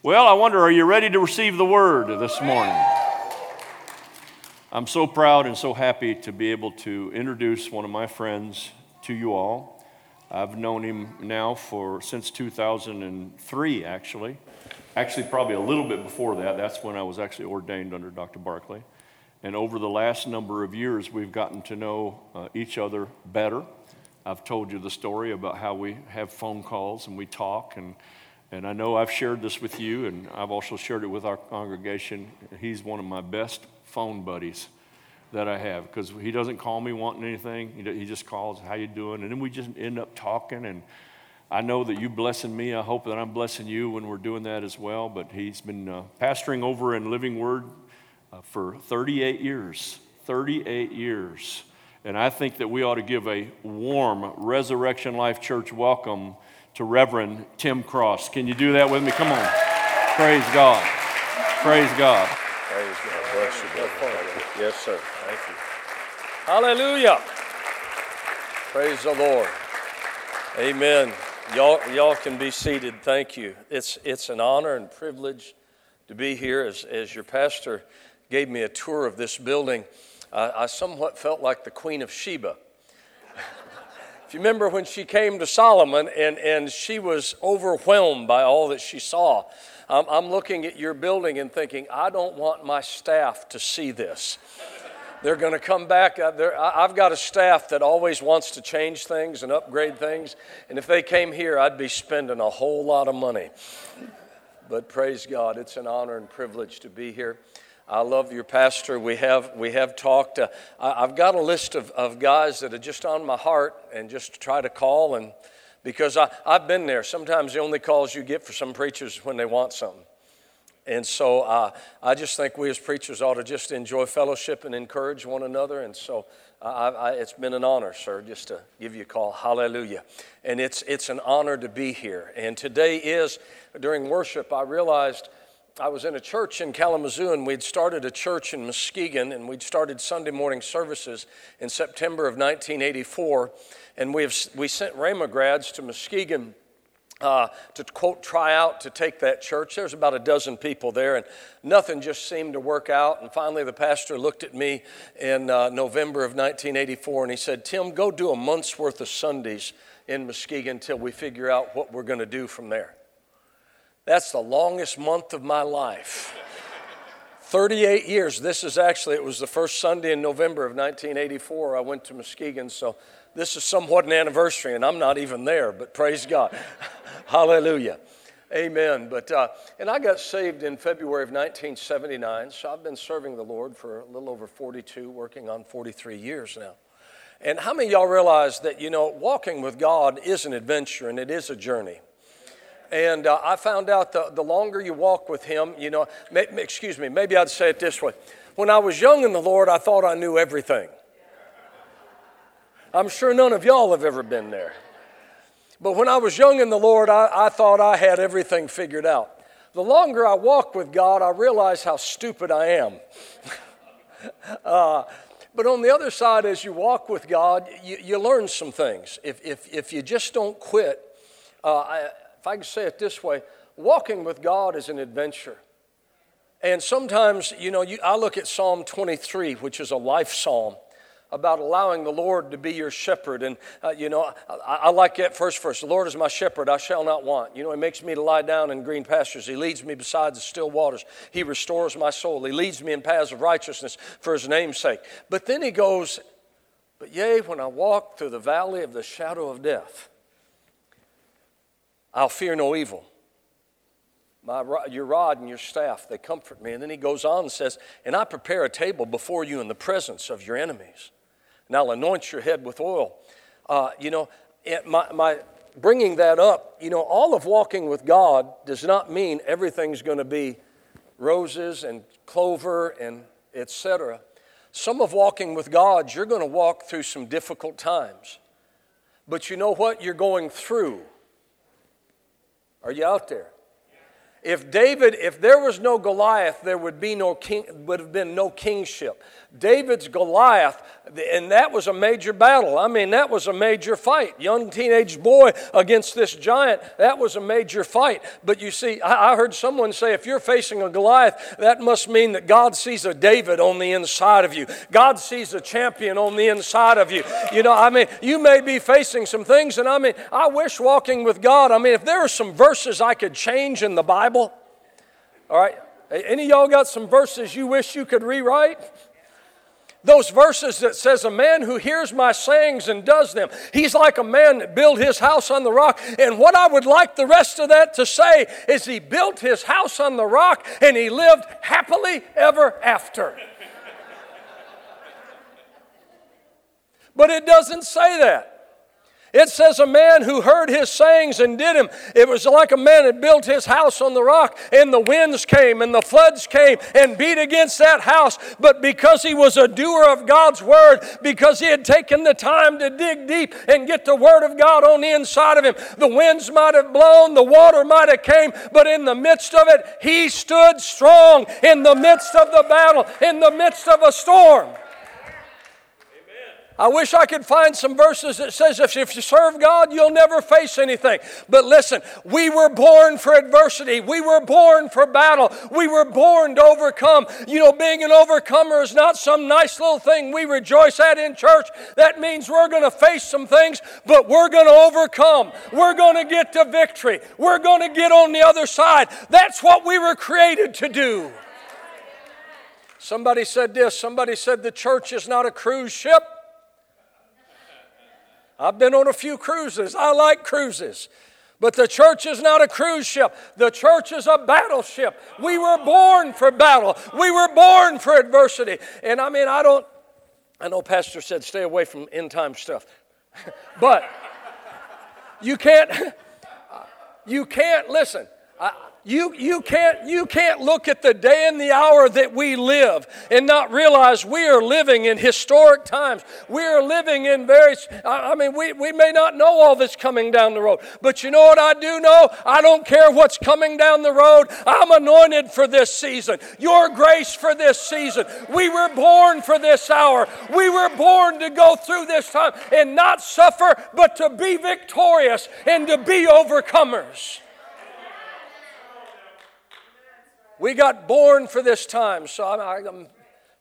Well, I wonder, are you ready to receive the word this morning? I'm so proud and so happy to be able to introduce one of my friends to you all. I've known him now for since 2003, actually. Actually, probably a little bit before that. That's when I was actually ordained under Dr. Barclay. And over the last number of years, we've gotten to know uh, each other better. I've told you the story about how we have phone calls and we talk, and, and I know I've shared this with you, and I've also shared it with our congregation. He's one of my best phone buddies that I have because he doesn't call me wanting anything. He just calls, "How you doing?" And then we just end up talking. And I know that you blessing me. I hope that I'm blessing you when we're doing that as well. But he's been uh, pastoring over in Living Word uh, for 38 years. 38 years. And I think that we ought to give a warm Resurrection Life Church welcome to Reverend Tim Cross. Can you do that with me? Come on. Praise God. Praise God. Praise God. Bless you, brother. Yes, sir. Thank you. Hallelujah. Praise the Lord. Amen. Y'all, y'all can be seated. Thank you. It's, it's an honor and privilege to be here as, as your pastor gave me a tour of this building uh, I somewhat felt like the Queen of Sheba. if you remember when she came to Solomon and, and she was overwhelmed by all that she saw, um, I'm looking at your building and thinking, I don't want my staff to see this. They're going to come back. I've got a staff that always wants to change things and upgrade things. And if they came here, I'd be spending a whole lot of money. But praise God, it's an honor and privilege to be here. I love your pastor. We have, we have talked. Uh, I, have got a list of, of guys that are just on my heart and just try to call. And because I, I've been there, sometimes the only calls you get for some preachers when they want something. And so uh, I just think we as preachers ought to just enjoy fellowship and encourage one another. And so I, I, it's been an honor, sir, just to give you a call. Hallelujah. And it's, it's an honor to be here. And today is, during worship, I realized I was in a church in Kalamazoo, and we'd started a church in Muskegon, and we'd started Sunday morning services in September of 1984. And we, have, we sent Rhema grads to Muskegon uh, to quote, try out to take that church. There's about a dozen people there, and nothing just seemed to work out. And finally, the pastor looked at me in uh, November of 1984 and he said, Tim, go do a month's worth of Sundays in Muskegon until we figure out what we're going to do from there. That's the longest month of my life. 38 years. This is actually, it was the first Sunday in November of 1984. I went to Muskegon, so this is somewhat an anniversary, and I'm not even there, but praise God. Hallelujah. Amen. But, uh, and I got saved in February of 1979, so I've been serving the Lord for a little over 42, working on 43 years now. And how many y'all realize that, you know, walking with God is an adventure and it is a journey? And uh, I found out the, the longer you walk with Him, you know, may, excuse me, maybe I'd say it this way. When I was young in the Lord, I thought I knew everything. I'm sure none of y'all have ever been there. But when I was young in the Lord, I, I thought I had everything figured out. The longer I walk with God, I realize how stupid I am. uh, but on the other side, as you walk with God, you, you learn some things. If, if, if you just don't quit, uh, I, I can say it this way, walking with God is an adventure. And sometimes, you know, you, I look at Psalm 23, which is a life psalm about allowing the Lord to be your shepherd. And, uh, you know, I, I, like that first verse. The Lord is my shepherd, I shall not want. You know, He makes me to lie down in green pastures. He leads me beside the still waters. He restores my soul. He leads me in paths of righteousness for His name's sake. But then He goes, But yea, when I walk through the valley of the shadow of death, I'll fear no evil. My, your rod and your staff, they comfort me. And then he goes on and says, And I prepare a table before you in the presence of your enemies. And I'll anoint your head with oil. Uh, you know, it, my, my bringing that up, you know, all of walking with God does not mean everything's going to be roses and clover and etc. Some of walking with God, you're going to walk through some difficult times. But you know what? You're going through are you out there? If David, if there was no Goliath, there would be no king, would have been no kingship. David's Goliath, and that was a major battle. I mean, that was a major fight. Young teenage boy against this giant, that was a major fight. But you see, I, I heard someone say if you're facing a Goliath, that must mean that God sees a David on the inside of you. God sees a champion on the inside of you. You know, I mean, you may be facing some things, and I mean, I wish walking with God, I mean, if there are some verses I could change in the Bible, all right, any y'all got some verses you wish you could rewrite? Those verses that says, A man who hears my sayings and does them, he's like a man that built his house on the rock. And what I would like the rest of that to say is, He built his house on the rock and he lived happily ever after. but it doesn't say that. It says a man who heard his sayings and did him. It was like a man that built his house on the rock, and the winds came and the floods came and beat against that house. But because he was a doer of God's word, because he had taken the time to dig deep and get the word of God on the inside of him, the winds might have blown, the water might have came, but in the midst of it, he stood strong in the midst of the battle, in the midst of a storm. I wish I could find some verses that says if, you serve God, you'll never face anything. But listen, we were born for adversity. We were born for battle. We were born to overcome. You know, being an overcomer is not some nice little thing we rejoice at in church. That means we're going to face some things, but we're going to overcome. We're going to get to victory. We're going to get on the other side. That's what we were created to do. Somebody said this. Somebody said the church is not a cruise ship. I've been on a few cruises. I like cruises. But the church is not a cruise ship. The church is a battleship. We were born for battle. We were born for adversity. And I mean, I don't, I know Pastor said stay away from end time stuff. but you can't, you can't, listen, I, you, you, can't, you can't look at the day and the hour that we live and not realize we are living in historic times. We are living in very, I mean, we, we may not know all that's coming down the road, but you know what I do know? I don't care what's coming down the road. I'm anointed for this season. Your grace for this season. We were born for this hour. We were born to go through this time and not suffer, but to be victorious and to be overcomers. We got born for this time. So I, am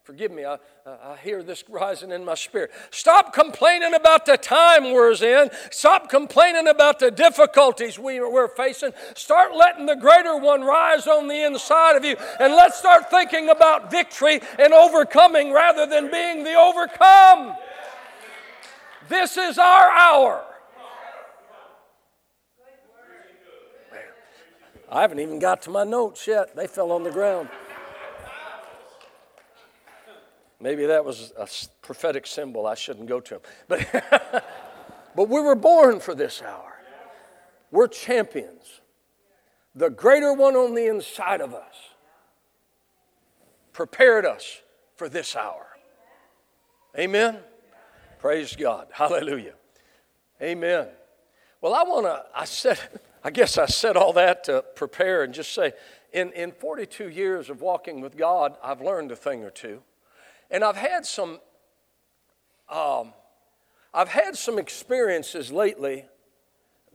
forgive me, I, I hear this rising in my spirit. Stop complaining about the time we're in. Stop complaining about the difficulties we, we're facing. Start letting the greater one rise on the inside of you. And let's start thinking about victory and overcoming rather than being the overcome. This is our hour. I haven't even got to my notes yet. They fell on the ground. Maybe that was a prophetic symbol. I shouldn't go to them. But, but we were born for this hour. We're champions. The greater one on the inside of us prepared us for this hour. Amen. Praise God. Hallelujah. Amen. Well, I want to, I said, I guess I said all that to prepare and just say, in, in 42 years of walking with God, I've learned a thing or two. And I've had some, um, I've had some experiences lately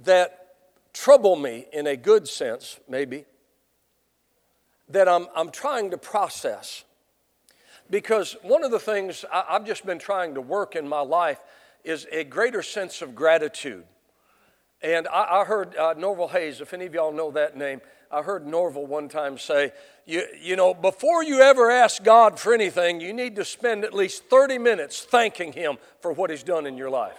that trouble me in a good sense, maybe, that I'm, I'm trying to process. Because one of the things I, I've just been trying to work in my life is a greater sense of gratitude. And I, I heard uh, Norval Hayes, if any of y'all know that name, I heard Norval one time say, you, you know, before you ever ask God for anything, you need to spend at least 30 minutes thanking Him for what He's done in your life.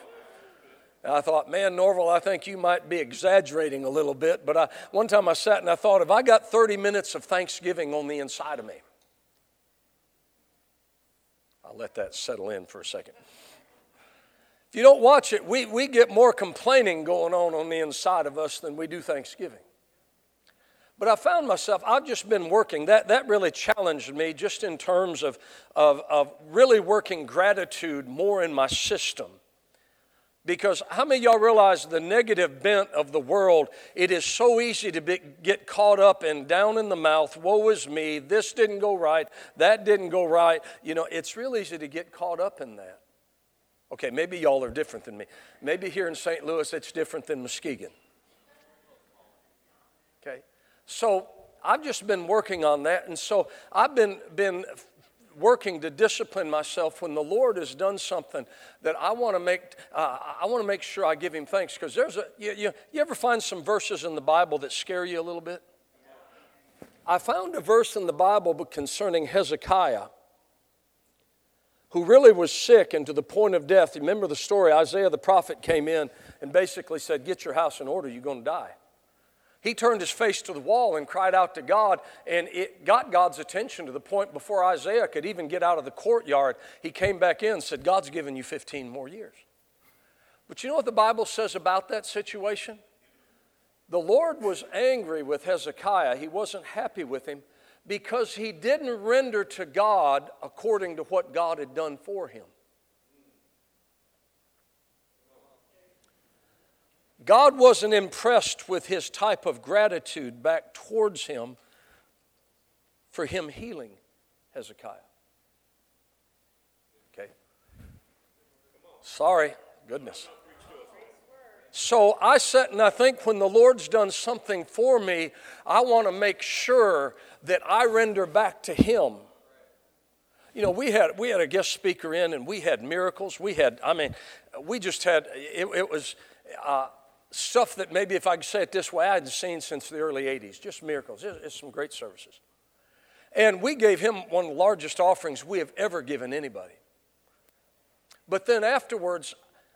And I thought, man, Norval, I think you might be exaggerating a little bit. But I, one time I sat and I thought, if I got 30 minutes of thanksgiving on the inside of me, I'll let that settle in for a second. If you don't watch it, we, we get more complaining going on on the inside of us than we do thanksgiving. But I found myself, I've just been working. That, that really challenged me just in terms of, of, of really working gratitude more in my system. Because how many of y'all realize the negative bent of the world? It is so easy to be, get caught up in down in the mouth, woe is me, this didn't go right, that didn't go right. You know, it's real easy to get caught up in that. Okay, maybe y'all are different than me. Maybe here in St. Louis it's different than Muskegon. Okay, so I've just been working on that, and so I've been, been working to discipline myself when the Lord has done something that I want to make, uh, I want to make sure I give Him thanks. Because there's a, you, you, you ever find some verses in the Bible that scare you a little bit? I found a verse in the Bible concerning Hezekiah, who really was sick and to the point of death. Remember the story? Isaiah the prophet came in and basically said, Get your house in order, you're going to die. He turned his face to the wall and cried out to God, and it got God's attention to the point before Isaiah could even get out of the courtyard. He came back in and said, God's given you 15 more years. But you know what the Bible says about that situation? The Lord was angry with Hezekiah. He wasn't happy with him because he didn't render to God according to what God had done for him. God wasn't impressed with his type of gratitude back towards him for him healing Hezekiah. Okay. Sorry, goodness. So I sit and I think when the Lord's done something for me, I want to make sure that I render back to Him. You know, we had we had a guest speaker in, and we had miracles. We had, I mean, we just had it, it was. Uh, stuff that maybe if I could say it this way, I hadn't seen since the early 80s, just miracles. It's some great services. And we gave him one of the largest offerings we have ever given anybody. But then afterwards,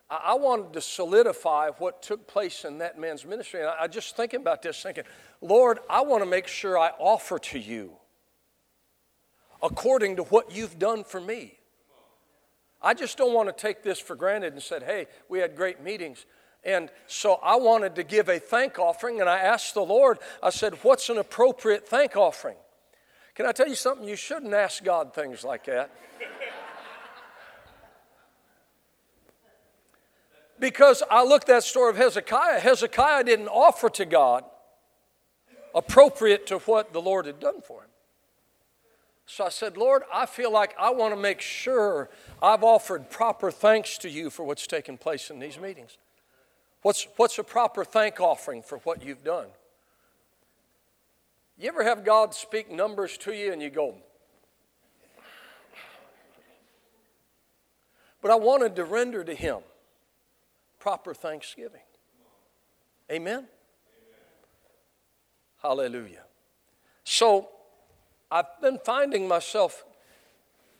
I wanted to solidify what took place in that man's ministry. And I just thinking about this, thinking, Lord, I want to make sure I offer to you according to what you've done for me. I just don't want to take this for granted and said, hey, we had great meetings. And so I wanted to give a thank offering, and I asked the Lord, I said, What's an appropriate thank offering? Can I tell you something? You shouldn't ask God things like that. Because I looked at that story of Hezekiah. Hezekiah didn't offer to God appropriate to what the Lord had done for him. So I said, Lord, I feel like I want to make sure I've offered proper thanks to you for what's taken place in these meetings. What's, what's a proper thank offering for what you've done? You ever have God speak numbers to you and you go, but I wanted to render to Him proper thanksgiving. Amen? Amen? Hallelujah. So I've been finding myself,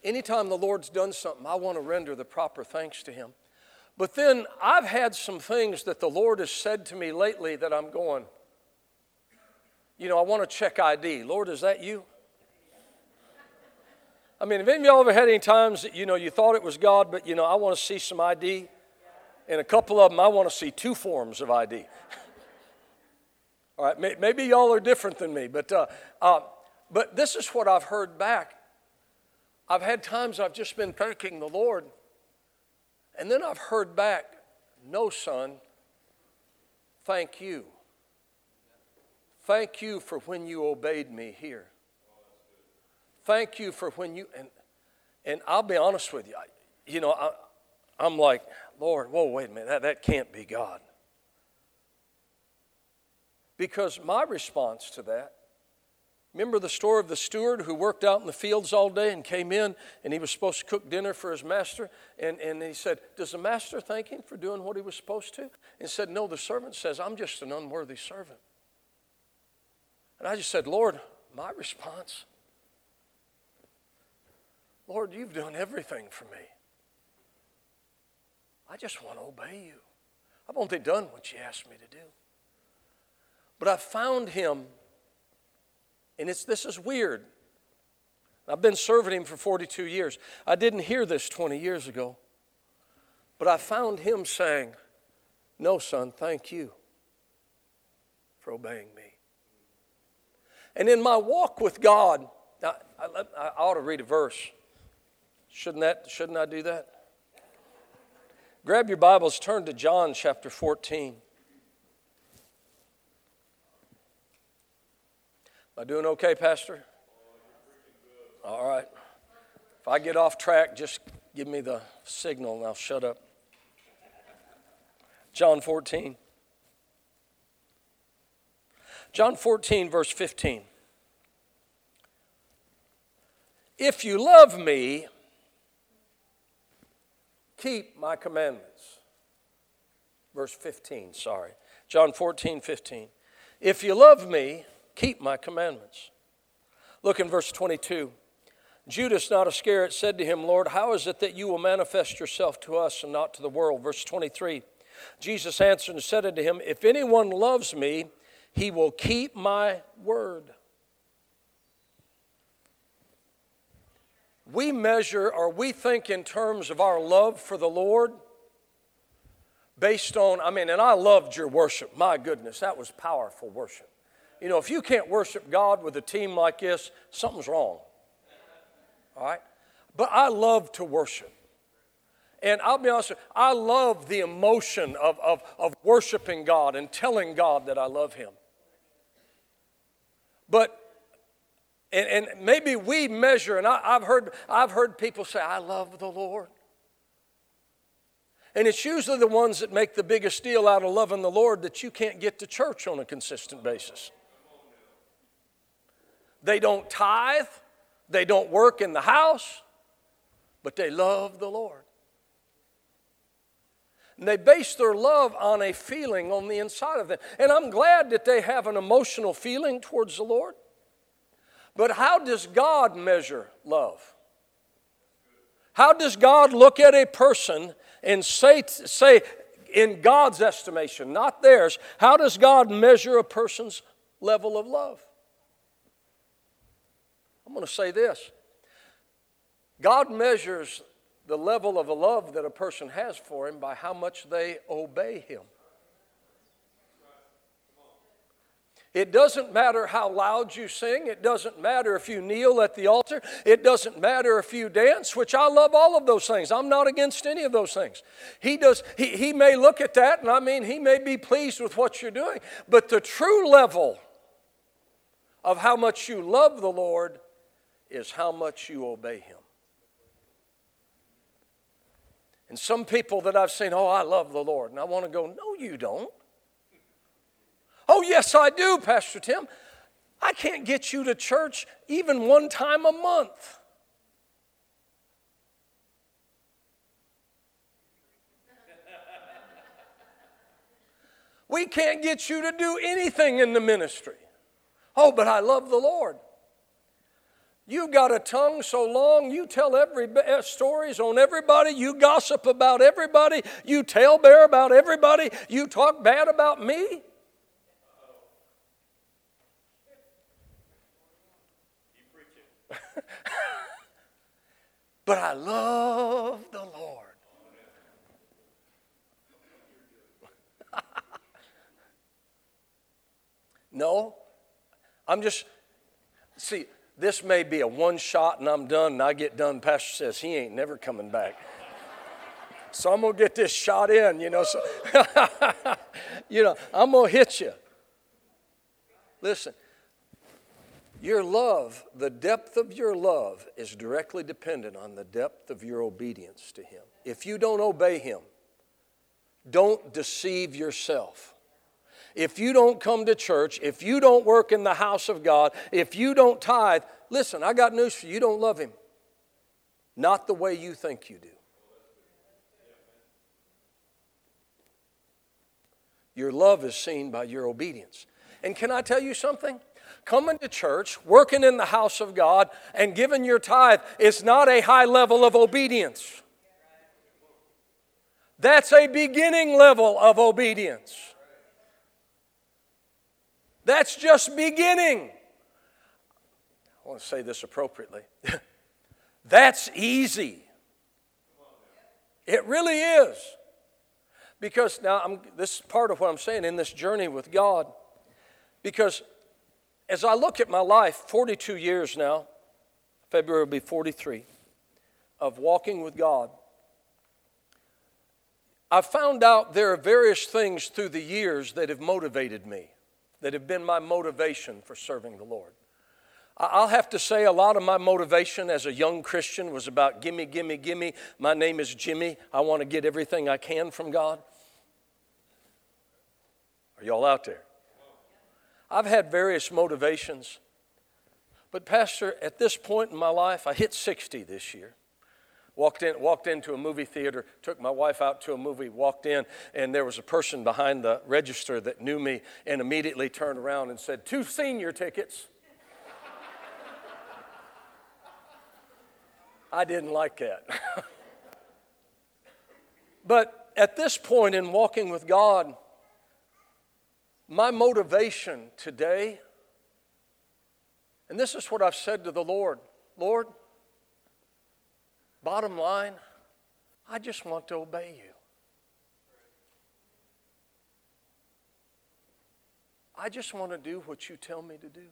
anytime the Lord's done something, I want to render the proper thanks to Him. But then I've had some things that the Lord has said to me lately that I'm going, you know, I want to check ID. Lord, is that you? I mean, have any of y'all ever had any times that, you know, you thought it was God, but, you know, I want to see some ID? And a couple of them, I want to see two forms of ID. All right, maybe y'all are different than me, but, uh, uh, but this is what I've heard back. I've had times I've just been thanking the Lord and then I've heard back, no, son, thank you. Thank you for when you obeyed me here. Thank you for when you, and, and I'll be honest with you, I, you know, I, I'm like, Lord, whoa, wait a minute, that, that can't be God. Because my response to that Remember the story of the steward who worked out in the fields all day and came in and he was supposed to cook dinner for his master? And, and he said, Does the master thank him for doing what he was supposed to? And said, No, the servant says, I'm just an unworthy servant. And I just said, Lord, my response, Lord, you've done everything for me. I just want to obey you. I've only done what you asked me to do. But I found him and it's, this is weird. I've been serving him for 42 years. I didn't hear this 20 years ago, but I found him saying, No, son, thank you for obeying me. And in my walk with God, I, I, I ought to read a verse. Shouldn't, that, shouldn't I do that? Grab your Bibles, turn to John chapter 14. Am I doing okay, Pastor? All right. If I get off track, just give me the signal and I'll shut up. John 14. John 14, verse 15. If you love me, keep my commandments. Verse 15, sorry. John 14, 15. If you love me, keep my commandments. Look in verse 22. Judas, not Iscariot, said to him, Lord, how is it that you will manifest yourself to us and not to the world? Verse 23. Jesus answered and said unto him, If anyone loves me, he will keep my word. We measure or we think in terms of our love for the Lord based on, I mean, and I loved your worship. My goodness, that was powerful worship. You know, if you can't worship God with a team like this, something's wrong. All right? But I love to worship. And I'll be honest, I love the emotion of, of, of worshiping God and telling God that I love Him. But, and, and maybe we measure, and I, I've, heard, I've heard people say, I love the Lord. And it's usually the ones that make the biggest deal out of loving the Lord that you can't get to church on a consistent basis. They don't tithe, they don't work in the house, but they love the Lord. And they base their love on a feeling on the inside of them. And I'm glad that they have an emotional feeling towards the Lord. But how does God measure love? How does God look at a person and say, say in God's estimation, not theirs, how does God measure a person's level of love? I'm going to say this God measures the level of love that a person has for Him by how much they obey Him. It doesn't matter how loud you sing. It doesn't matter if you kneel at the altar. It doesn't matter if you dance, which I love all of those things. I'm not against any of those things. He does, he, he may look at that, and I mean, he may be pleased with what you're doing. But the true level of how much you love the Lord is how much you obey Him. And some people that I've seen, oh, I love the Lord. And I want to go, no, you don't. Oh, yes, I do, Pastor Tim. I can't get you to church even one time a month. We can't get you to do anything in the ministry. Oh, but I love the Lord. You've got a tongue so long, you tell every uh, stories on everybody, you gossip about everybody, you tell bear about everybody, you talk bad about me. But I love the Lord. no, I'm just, see, this may be a one shot and I'm done and I get done. Pastor says he ain't never coming back. So I'm gonna get this shot in, you know. So you know, I'm gonna hit you. Listen, your love, the depth of your love is directly dependent on the depth of your obedience to Him. If you don't obey Him, don't deceive yourself. If you don't come to church, if you don't work in the house of God, if you don't tithe, listen, I got news for you. You don't love Him. Not the way you think you do. Your love is seen by your obedience. And can I tell you something? Coming to church, working in the house of God, and giving your tithe is not a high level of obedience. That's a beginning level of obedience. That's just beginning. I want to say this appropriately. That's easy. It really is. Because now, I'm, this is part of what I'm saying in this journey with God. Because as I look at my life, 42 years now, February will be 43, of walking with God, I found out there are various things through the years that have motivated me, that have been my motivation for serving the Lord. I'll have to say a lot of my motivation as a young Christian was about gimme, gimme, gimme. My name is Jimmy. I want to get everything I can from God. Are y'all out there? I've had various motivations. But, Pastor, at this point in my life, I hit 60 this year. Walked, in, walked into a movie theater, took my wife out to a movie, walked in, and there was a person behind the register that knew me and immediately turned around and said, Two senior tickets. I didn't like that. but at this point in walking with God, my motivation today, and this is what I've said to the Lord Lord, bottom line, I just want to obey you. I just want to do what you tell me to do.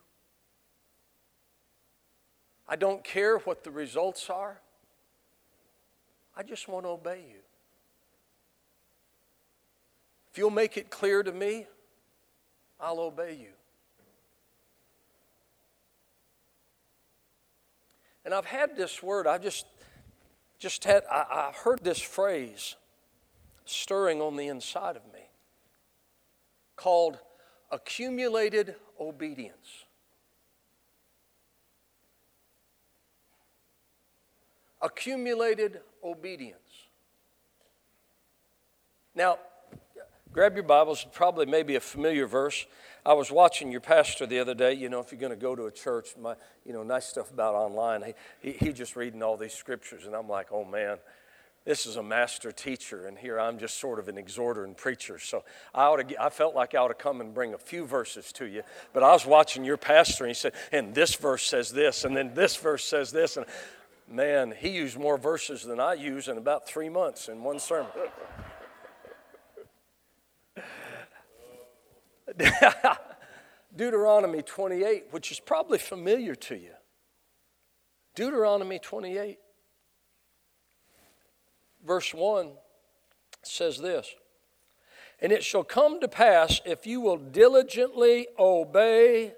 I don't care what the results are. I just want to obey you. If you'll make it clear to me, I'll obey you. And I've had this word, I just just had I, I heard this phrase stirring on the inside of me called accumulated obedience. accumulated obedience. Now, grab your Bibles, probably maybe a familiar verse. I was watching your pastor the other day. You know, if you're going to go to a church, my, you know, nice stuff about online. He, he, he just reading all these scriptures, and I'm like, oh man, this is a master teacher, and here I'm just sort of an exhorter and preacher. So I, ought to, I felt like I ought to come and bring a few verses to you. But I was watching your pastor, and he said, and this verse says this, and then this verse says this. And Man, he used more verses than I use in about three months in one sermon. Deuteronomy 28, which is probably familiar to you. Deuteronomy 28, verse 1 says this And it shall come to pass if you will diligently obey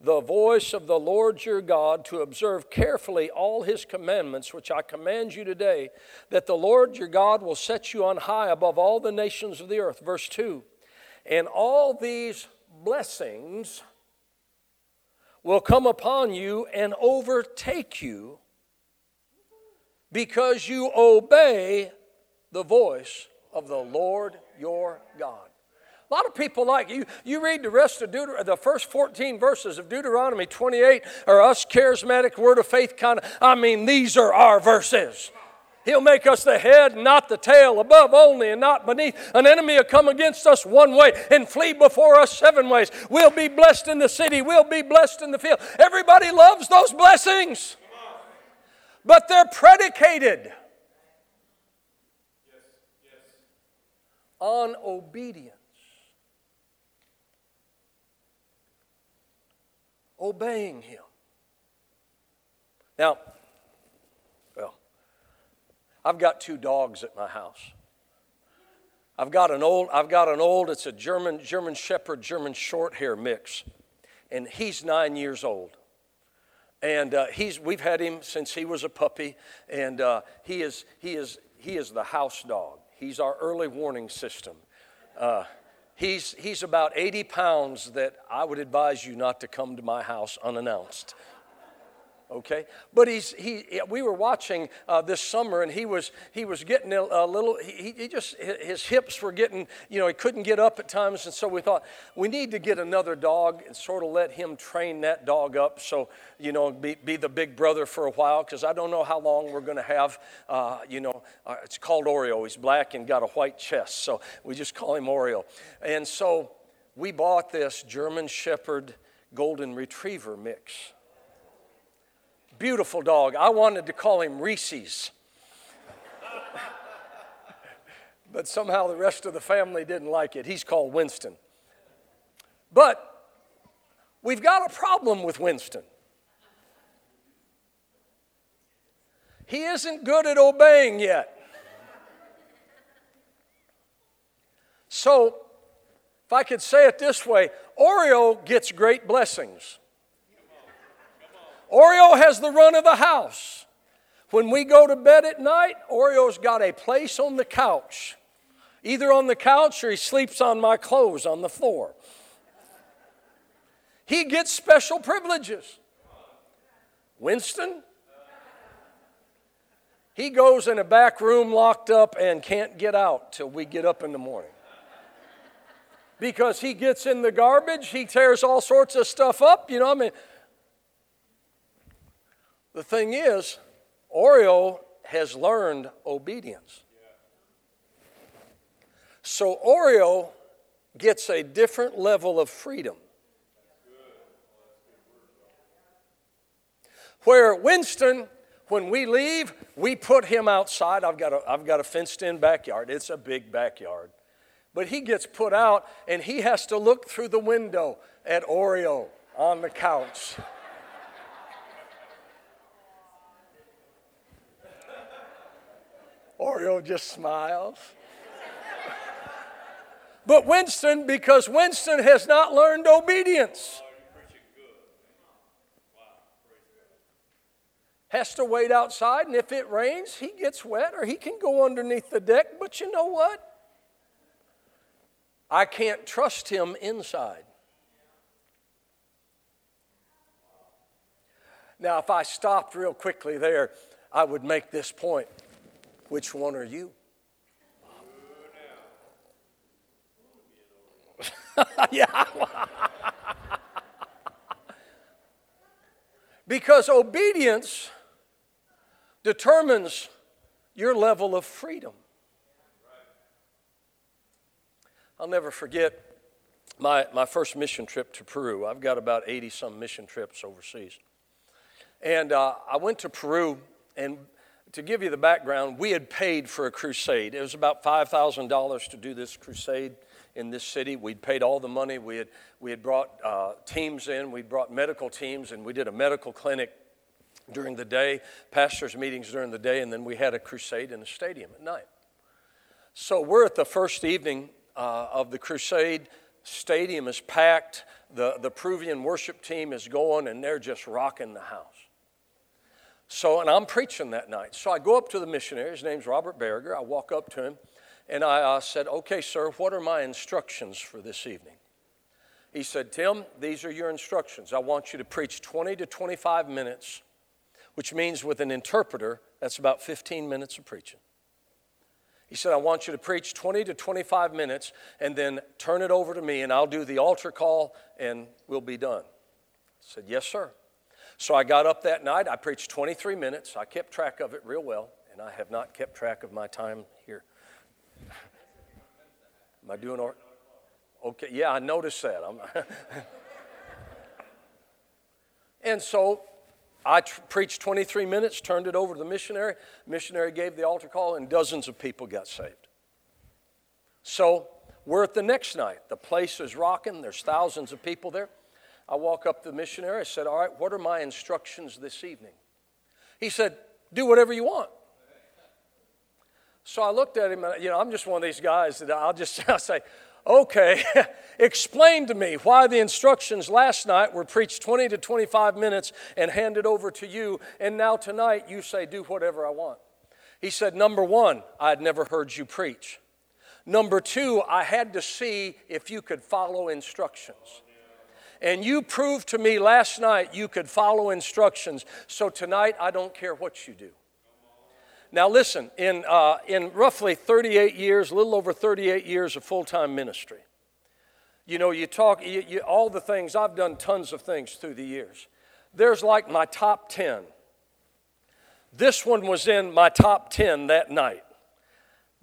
the voice of the Lord your God to observe carefully all his commandments, which I command you today, that the Lord your God will set you on high above all the nations of the earth. Verse 2 And all these blessings will come upon you and overtake you because you obey the voice of the Lord your God. A lot of people like you. You read the rest of Deuter- the first 14 verses of Deuteronomy 28 or us charismatic word of faith kind of. I mean, these are our verses. He'll make us the head, not the tail, above only and not beneath. An enemy will come against us one way and flee before us seven ways. We'll be blessed in the city, we'll be blessed in the field. Everybody loves those blessings, but they're predicated on obedience. obeying Him. Now, I've got two dogs at my house. I've got an old, I've got an old, it's a German, German Shepherd, German short hair mix. And he's nine years old. And uh, he's, we've had him since he was a puppy. And uh, he, is, he, is, he is the house dog. He's our early warning system. Uh, He's, he's about 80 pounds that I would advise you not to come to my house unannounced okay? But he's he we were watching uh, this summer and he was he was getting a, little he, he just his hips were getting you know he couldn't get up at times and so we thought we need to get another dog and sort of let him train that dog up so you know be, be the big brother for a while because i don't know how long we're going to have uh, you know uh, it's called oreo. He's black and got a white chest so we just call him oreo. And so we bought this german shepherd golden retriever mix Beautiful dog. I wanted to call him Reese's. but somehow the rest of the family didn't like it. He's called Winston. But we've got a problem with Winston. He isn't good at obeying yet. So, if I could say it this way, Oreo gets great blessings. Oreo has the run of the house. When we go to bed at night, Oreo's got a place on the couch. Either on the couch or he sleeps on my clothes on the floor. He gets special privileges. Winston, he goes in a back room locked up and can't get out till we get up in the morning. Because he gets in the garbage, he tears all sorts of stuff up, you know, I mean. The thing is, Oreo has learned obedience. So Oreo gets a different level of freedom. Where Winston, when we leave, we put him outside. I've got a, I've got a fenced in backyard, it's a big backyard. But he gets put out and he has to look through the window at Oreo on the couch. Oreo just smiles. but Winston, because Winston has not learned obedience, has to wait outside, and if it rains, he gets wet or he can go underneath the deck. But you know what? I can't trust him inside. Now, if I stopped real quickly there, I would make this point. Which one are you? yeah. because obedience determines your level of freedom. I'll never forget my, my first mission trip to Peru. I've got about 80 some mission trips overseas. And uh, I went to Peru, and to give you the background, we had paid for a crusade. It was about $5,000 to do this crusade in this city. We'd paid all the money. We had, we had brought uh, teams in, we brought medical teams, and we did a medical clinic during the day, pastors' meetings during the day, and then we had a crusade in the stadium at night. So we're at the first evening uh, of the crusade. Stadium is packed. The, the Peruvian worship team is going, and they're just rocking the house. So, and I'm preaching that night. So I go up to the missionary. His name's Robert Berger. I walk up to him and I uh, said, Okay, sir, what are my instructions for this evening? He said, Tim, these are your instructions. I want you to preach 20 to 25 minutes, which means with an interpreter, that's about 15 minutes of preaching. He said, I want you to preach 20 to 25 minutes and then turn it over to me and I'll do the altar call and we'll be done. I said, Yes, sir. So I got up that night. I preached 23 minutes. I kept track of it real well, and I have not kept track of my time here. Am I doing all right? Okay, yeah, I noticed that. and so I tr- preached 23 minutes, turned it over to the missionary. Missionary gave the altar call, and dozens of people got saved. So we're at the next night. The place is rocking, there's thousands of people there. I walk up to the missionary. I said, All right, what are my instructions this evening? He said, Do whatever you want. So I looked at him, and you know, I'm just one of these guys that I'll just I'll say, Okay, explain to me why the instructions last night were preached 20 to 25 minutes and handed over to you, and now tonight you say, Do whatever I want. He said, Number one, I'd never heard you preach. Number two, I had to see if you could follow instructions. And you proved to me last night you could follow instructions. So tonight, I don't care what you do. Now, listen, in, uh, in roughly 38 years, a little over 38 years of full time ministry, you know, you talk, you, you, all the things, I've done tons of things through the years. There's like my top 10. This one was in my top 10 that night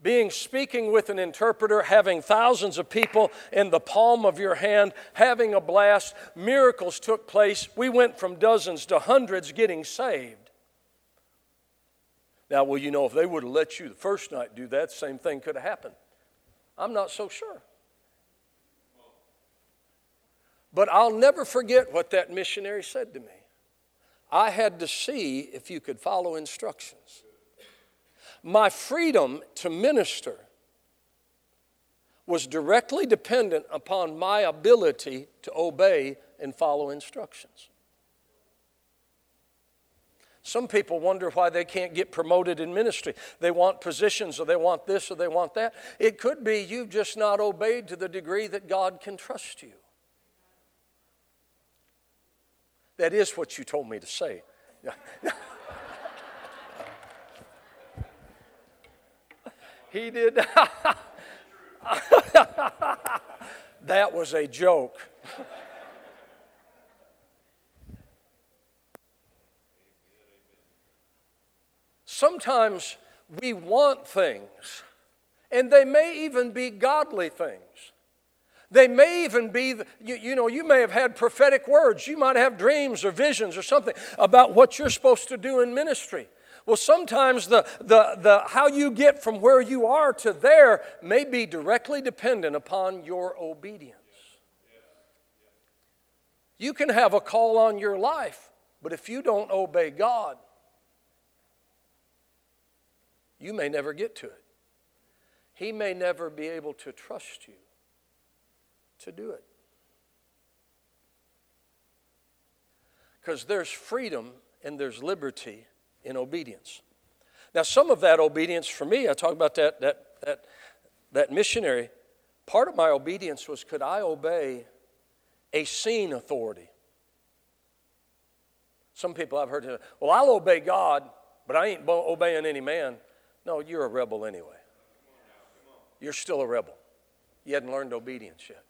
being speaking with an interpreter, having thousands of people in the palm of your hand, having a blast. Miracles took place. We went from dozens to hundreds getting saved. Now, well, you know, if they would have let you the first night do that, same thing could have happened. I'm not so sure. But I'll never forget what that missionary said to me. I had to see if you could follow instructions my freedom to minister was directly dependent upon my ability to obey and follow instructions. Some people wonder why they can't get promoted in ministry. They want positions or they want this or they want that. It could be you've just not obeyed to the degree that God can trust you. That is what you told me to say. he did. that was a joke. Sometimes we want things, and they may even be godly things. They may even be, you, you, know, you may have had prophetic words. You might have dreams or visions or something about what you're supposed to do in ministry. Well, sometimes the, the, the, how you get from where you are to there may be directly dependent upon your obedience. You can have a call on your life, but if you don't obey God, you may never get to it. He may never be able to trust you to do it. Because there's freedom and there's liberty in obedience. Now, some of that obedience for me, I talk about that, that, that, that missionary, part of my obedience was could I obey a seen authority? Some people I've heard, well, I'll obey God, but I ain't obeying any man. No, you're a rebel anyway. You're still a rebel. You hadn't learned obedience yet.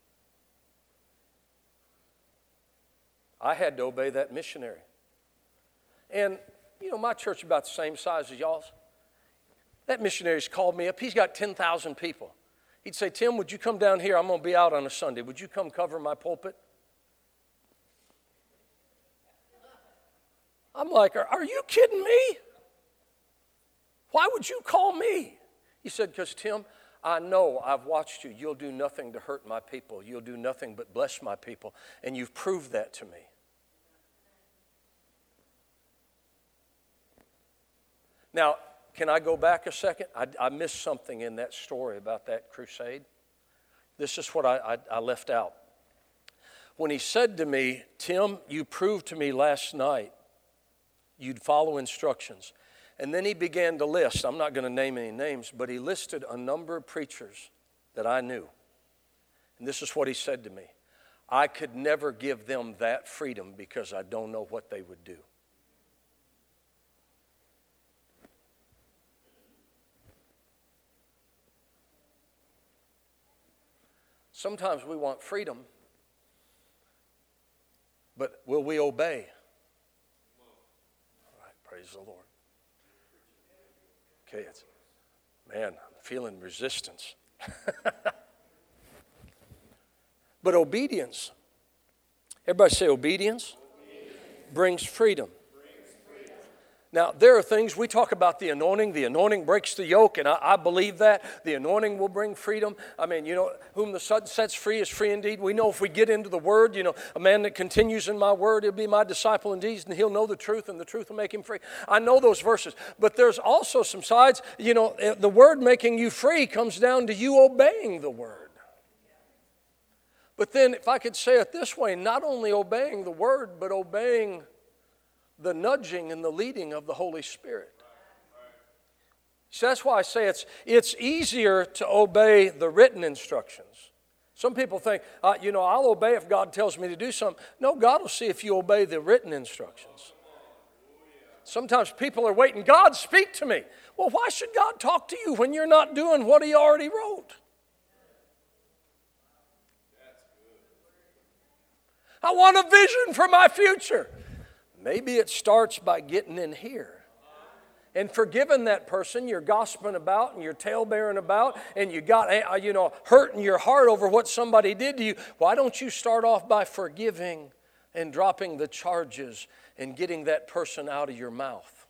I had to obey that missionary. And, you know, my church about the same size as y'all's. That missionary's called me up. He's got 10,000 people. He'd say, Tim, would you come down here? I'm going to be out on a Sunday. Would you come cover my pulpit? I'm like, are, are you kidding me? Why would you call me? He said, Because, Tim, I know I've watched you. You'll do nothing to hurt my people. You'll do nothing but bless my people. And you've proved that to me. Now, can I go back a second? I, I missed something in that story about that crusade. This is what I, I, I left out. When he said to me, Tim, you proved to me last night you'd follow instructions. And then he began to list, I'm not going to name any names, but he listed a number of preachers that I knew. And this is what he said to me I could never give them that freedom because I don't know what they would do. Sometimes we want freedom, but will we obey? All right, praise the Lord. Okay, it's, man, I'm feeling resistance. but obedience, everybody say obedience, obedience. brings freedom. Now, there are things we talk about the anointing. The anointing breaks the yoke, and I, I, believe that. The anointing will bring freedom. I mean, you know, whom the Son sets free is free indeed. We know if we get into the Word, you know, a man that continues in my Word, he'll be my disciple indeed, and he'll know the truth, and the truth will make him free. I know those verses. But there's also some sides, you know, eh, the Word making you free comes down to you obeying the Word. But then, if I could say it this way, not only obeying the Word, but obeying the nudging and the leading of the Holy Spirit. So that's why I say it's, it's easier to obey the written instructions. Some people think, uh, you know, I'll obey if God tells me to do something. No, God will see if you obey the written instructions. Sometimes people are waiting, God, speak to me. Well, why should God talk to you when you're not doing what He already wrote? I want a vision for my future. Maybe it starts by getting in here and forgiving that person you're gossiping about and you're talebearing about and you got eh, uh, you know hurting your heart over what somebody did to you. Why don't you start off by forgiving and dropping the charges and getting that person out of your mouth?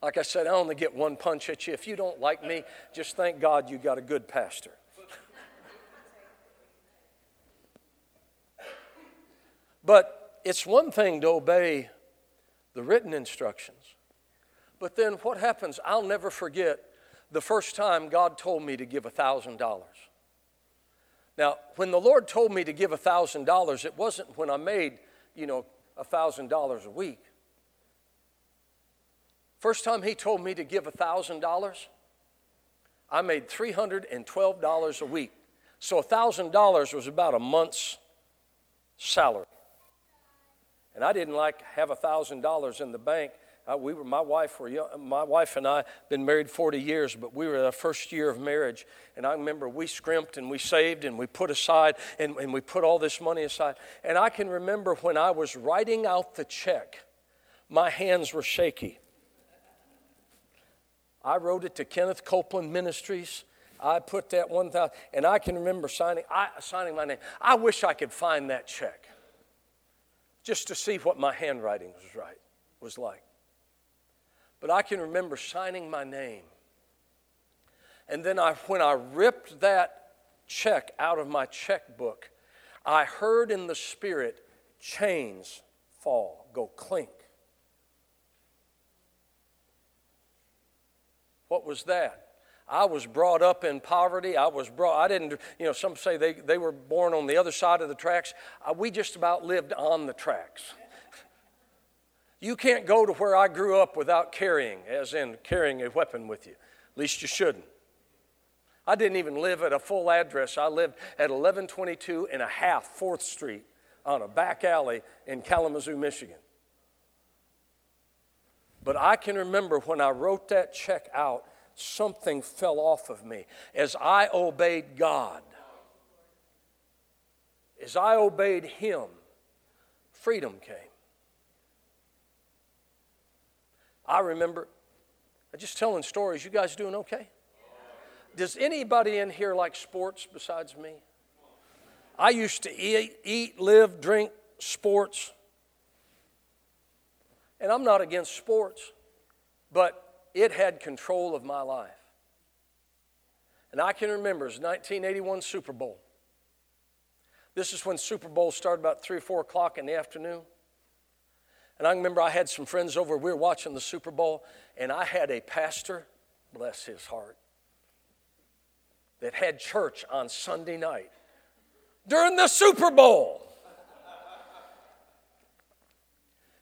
Like i said i only get one punch at you. If you don't like me just thank god you got a good pastor But it's one thing to obey the written instructions, But then what happens? I'll never forget the first time God told me to give $1,000. Now, when the Lord told me to give $1,000, it wasn't when I made, you know, $1,000 a week. First time He told me to give $1,000, I made $312 a week. So $1,000 was about a month's salary. And I didn't like have a $1,000 in the bank we were, my wife were young, my wife and I been married 40 years, but we were in our first year of marriage, and I remember we scrimped and we saved and we put aside and, and we put all this money aside. And I can remember when I was writing out the check, my hands were shaky. I wrote it to Kenneth Copeland Ministries. I put that 1,000, and I can remember signing, I, signing my name. I wish I could find that check just to see what my handwriting was right, was like. But I can remember signing my name. And then I, when I ripped that check out of my checkbook, I heard in the spirit chains fall, go clink. What was that? I was brought up in poverty. I was brought, I didn't, you know, some say they, they were born on the other side of the tracks. We just about lived on the tracks. You can't go to where I grew up without carrying, as in carrying a weapon with you. At least you shouldn't. I didn't even live at a full address. I lived at 1122 and a half 4th Street on a back alley in Kalamazoo, Michigan. But I can remember when I wrote that check out, something fell off of me. As I obeyed God, as I obeyed Him, freedom came. I remember, I'm just telling stories. You guys doing okay? Does anybody in here like sports besides me? I used to eat, eat, live, drink sports. And I'm not against sports, but it had control of my life. And I can remember it was 1981 Super Bowl. This is when Super Bowl started about 3 or 4 o'clock in the afternoon. And I remember I had some friends over, we were watching the Super Bowl, and I had a pastor, bless his heart, that had church on Sunday night during the Super Bowl.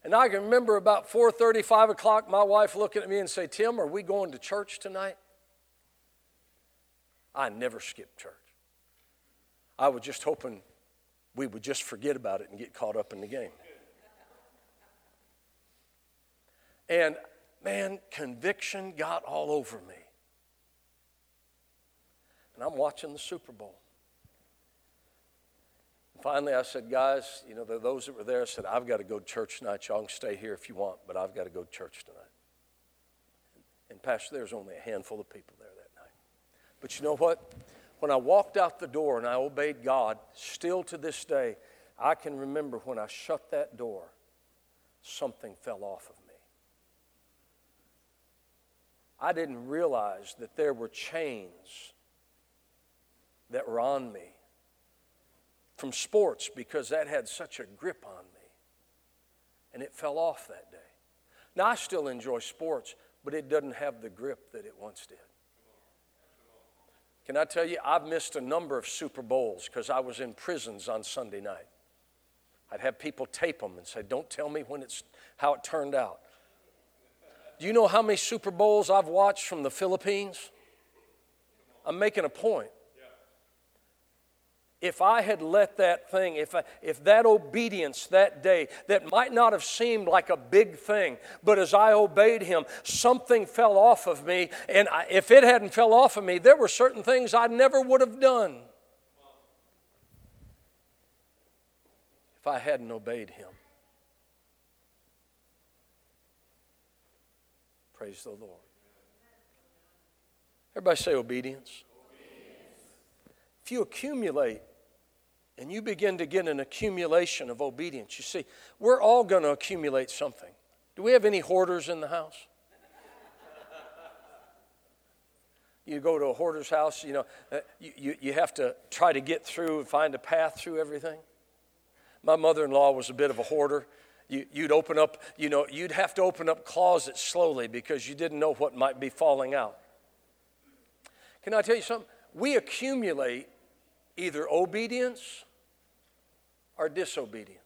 And I can remember about 4:30, 5 o'clock, my wife looking at me and say, Tim, are we going to church tonight? I never skipped church. I was just hoping we would just forget about it and get caught up in the game. And man, conviction got all over me. And I'm watching the Super Bowl. And finally, I said, guys, you know, those that were there said, I've got to go to church tonight. Y'all can stay here if you want, but I've got to go to church tonight. And, Pastor, there's only a handful of people there that night. But you know what? When I walked out the door and I obeyed God, still to this day, I can remember when I shut that door, something fell off of me. I didn't realize that there were chains that were on me from sports because that had such a grip on me. And it fell off that day. Now, I still enjoy sports, but it doesn't have the grip that it once did. Can I tell you, I've missed a number of Super Bowls because I was in prisons on Sunday night. I'd have people tape them and say, Don't tell me when it's, how it turned out. Do you know how many Super Bowls I've watched from the Philippines? I'm making a point. If I had let that thing, if, I, if that obedience that day, that might not have seemed like a big thing, but as I obeyed him, something fell off of me. And I, if it hadn't fell off of me, there were certain things I never would have done if I hadn't obeyed him. Praise the Lord. Everybody say obedience. obedience. If you accumulate and you begin to get an accumulation of obedience, you see, we're all going to accumulate something. Do we have any hoarders in the house? you go to a hoarder's house, you know, uh, you, you, you have to try to get through and find a path through everything. My mother in law was a bit of a hoarder, you, would open up, you know, you'd have to open up closets slowly because you didn't know what might be falling out. Can I tell you something? We accumulate either obedience or disobedience.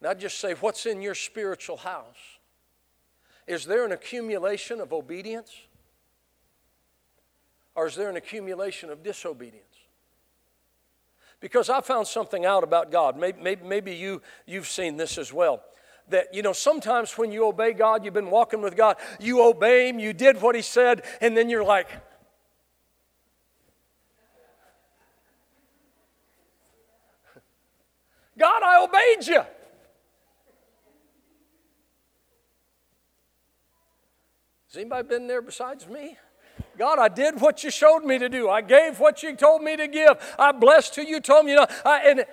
Not just say, What's in your spiritual house? Is there an accumulation of obedience? Or is there an accumulation of disobedience? Because I found something out about God. Maybe, maybe, maybe you, you've seen this as well. That, you know, sometimes when you obey God, you've been walking with God, you obey Him, you did what He said, and then you're like, God, I obeyed you. Has anybody been there besides me? God, I did what you showed me to do. I gave what you told me to give. I blessed who you told me to. I, and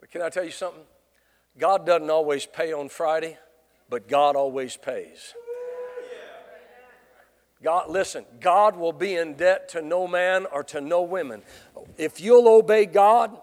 but can I tell you something? God doesn't always pay on Friday, but God always pays. God, listen, God will be in debt to no man or to no women. If you'll obey God,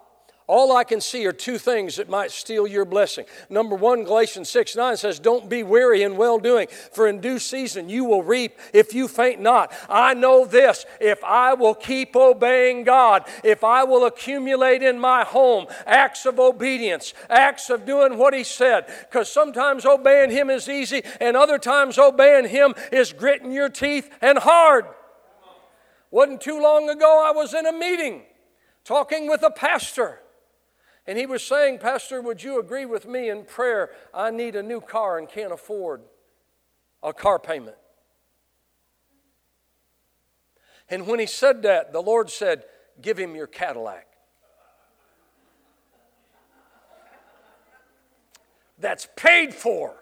all I can see are two things that might steal your blessing. Number one, Galatians 6 9 says, Don't be weary in well doing, for in due season you will reap if you faint not. I know this if I will keep obeying God, if I will accumulate in my home acts of obedience, acts of doing what He said, because sometimes obeying Him is easy, and other times obeying Him is gritting your teeth and hard. Wasn't too long ago, I was in a meeting talking with a pastor. And he was saying, Pastor, would you agree with me in prayer? I need a new car and can't afford a car payment. And when he said that, the Lord said, Give him your Cadillac. That's paid for.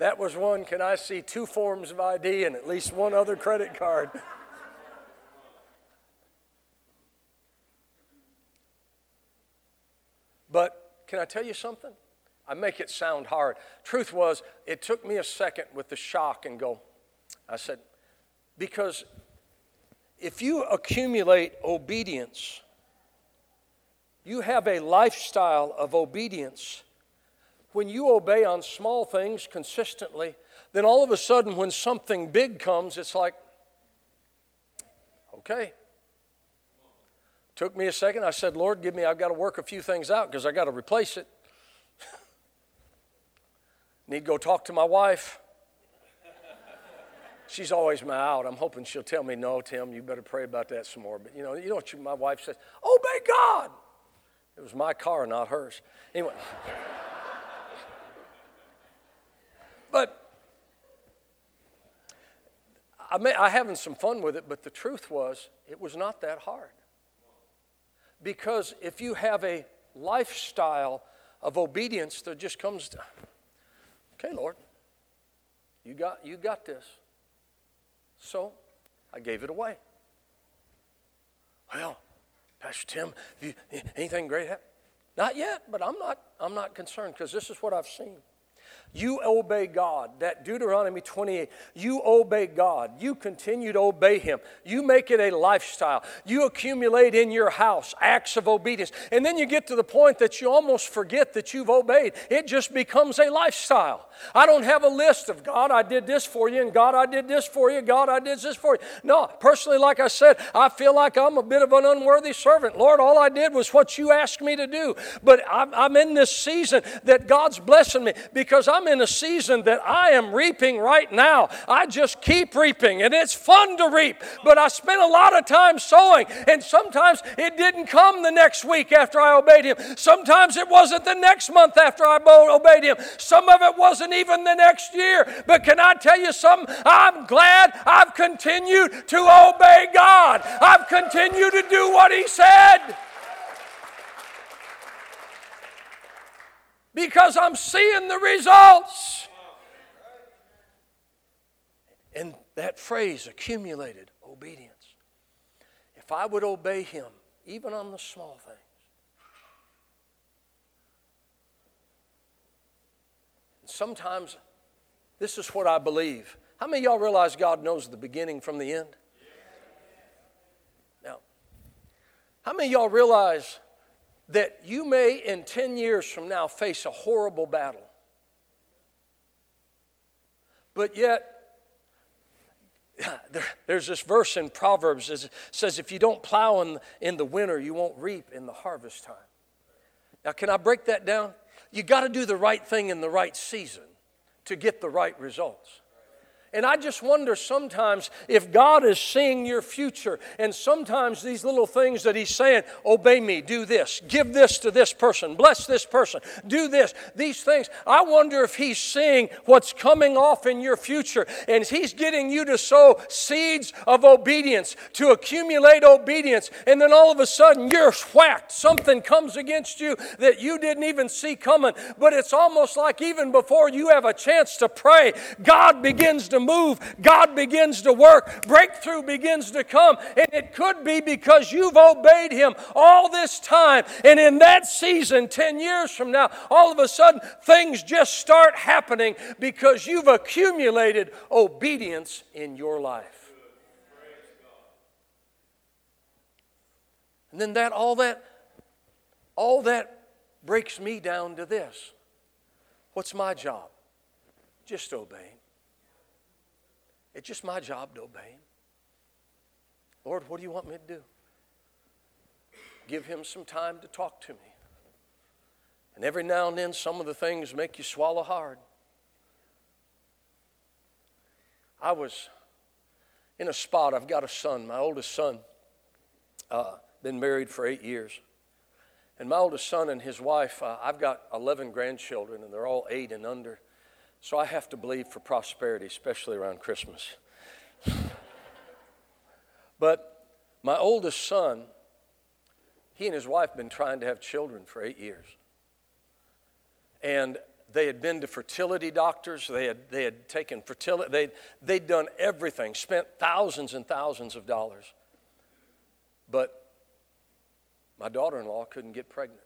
That was one. Can I see two forms of ID and at least one other credit card? But can I tell you something? I make it sound hard. Truth was, it took me a second with the shock and go, I said, because if you accumulate obedience, you have a lifestyle of obedience when you obey on small things consistently, then all of a sudden, when something big comes, it's like, okay. Took me a second. I said, Lord, give me, I've got to work a few things out because I got to replace it. Need to go talk to my wife. She's always my out. I'm hoping she'll tell me, no, Tim, you better pray about that some more. But you know, you know what my wife says? Obey God. It was my car, not hers. Anyway. But I may, I having some fun with it, but the truth was it was not that hard. Because if you have a lifestyle of obedience that just comes to, okay, Lord, you got, you got this. So I gave it away. Well, Pastor Tim, anything great? Not yet, but I'm not, I'm not concerned because this is what I've seen. You obey God. That Deuteronomy 28, you obey God. You continue to obey Him. You make it a lifestyle. You accumulate in your house acts of obedience. And then you get to the point that you almost forget that you've obeyed. It just becomes a lifestyle. I don't have a list of God, I did this for you, and God, I did this for you, God, I did this for you. No, personally, like I said, I feel like I'm a bit of an unworthy servant. Lord, all I did was what you asked me to do. But I'm, in this season that God's blessing me because I'm in a season that I am reaping right now. I just keep reaping, and it's fun to reap. But I spent a lot of time sowing, and sometimes it didn't come the next week after I obeyed Him. Sometimes it wasn't the next month after I obeyed Him. Some of it wasn't even the next year. But can I tell you something? I'm glad I've continued to obey God. I've continued to do what He said. Because I'm seeing the results. And that phrase, accumulated obedience. If I would obey him, even on the small things, sometimes this is what I believe. How many y'all realize God knows the beginning from the end? Now, how many y'all realize that you may in 10 years from now face a horrible battle? But yet, there's this verse in Proverbs that says, if you don't plow in, in the winter, you won't reap in the harvest time. Now, can I break that down? You got to do the right thing in the right season to get the right results. And I just wonder sometimes if God is seeing your future, and sometimes these little things that He's saying, obey me, do this, give this to this person, bless this person, do this, these things. I wonder if He's seeing what's coming off in your future, and He's getting you to sow seeds of obedience, to accumulate obedience, and then all of a sudden you're whacked. Something comes against you that you didn't even see coming, but it's almost like even before you have a chance to pray, God begins to move, God begins to work, breakthrough begins to come. And it could be because you've obeyed Him all this time. And in that season, 10 years from now, all of a sudden things just start happening because you've accumulated obedience in your life. And then that all that all that breaks me down to this. What's my job? Just obey. It's just my job to obey Him. Lord, what do you want me to do? Give Him some time to talk to me. And every now and then, some of the things make you swallow hard. I was in a spot. I've got a son, my oldest son, uh, been married for eight years. And my oldest son and his wife, uh, I've got 11 grandchildren, and they're all eight and under. So I have to believe for prosperity, especially around Christmas. but my oldest son, he and his wife have been trying to have children for eight years. And they had been to fertility doctors, they had, they had taken fertility, they'd, they'd done everything, spent thousands and thousands of dollars. But my daughter in law couldn't get pregnant.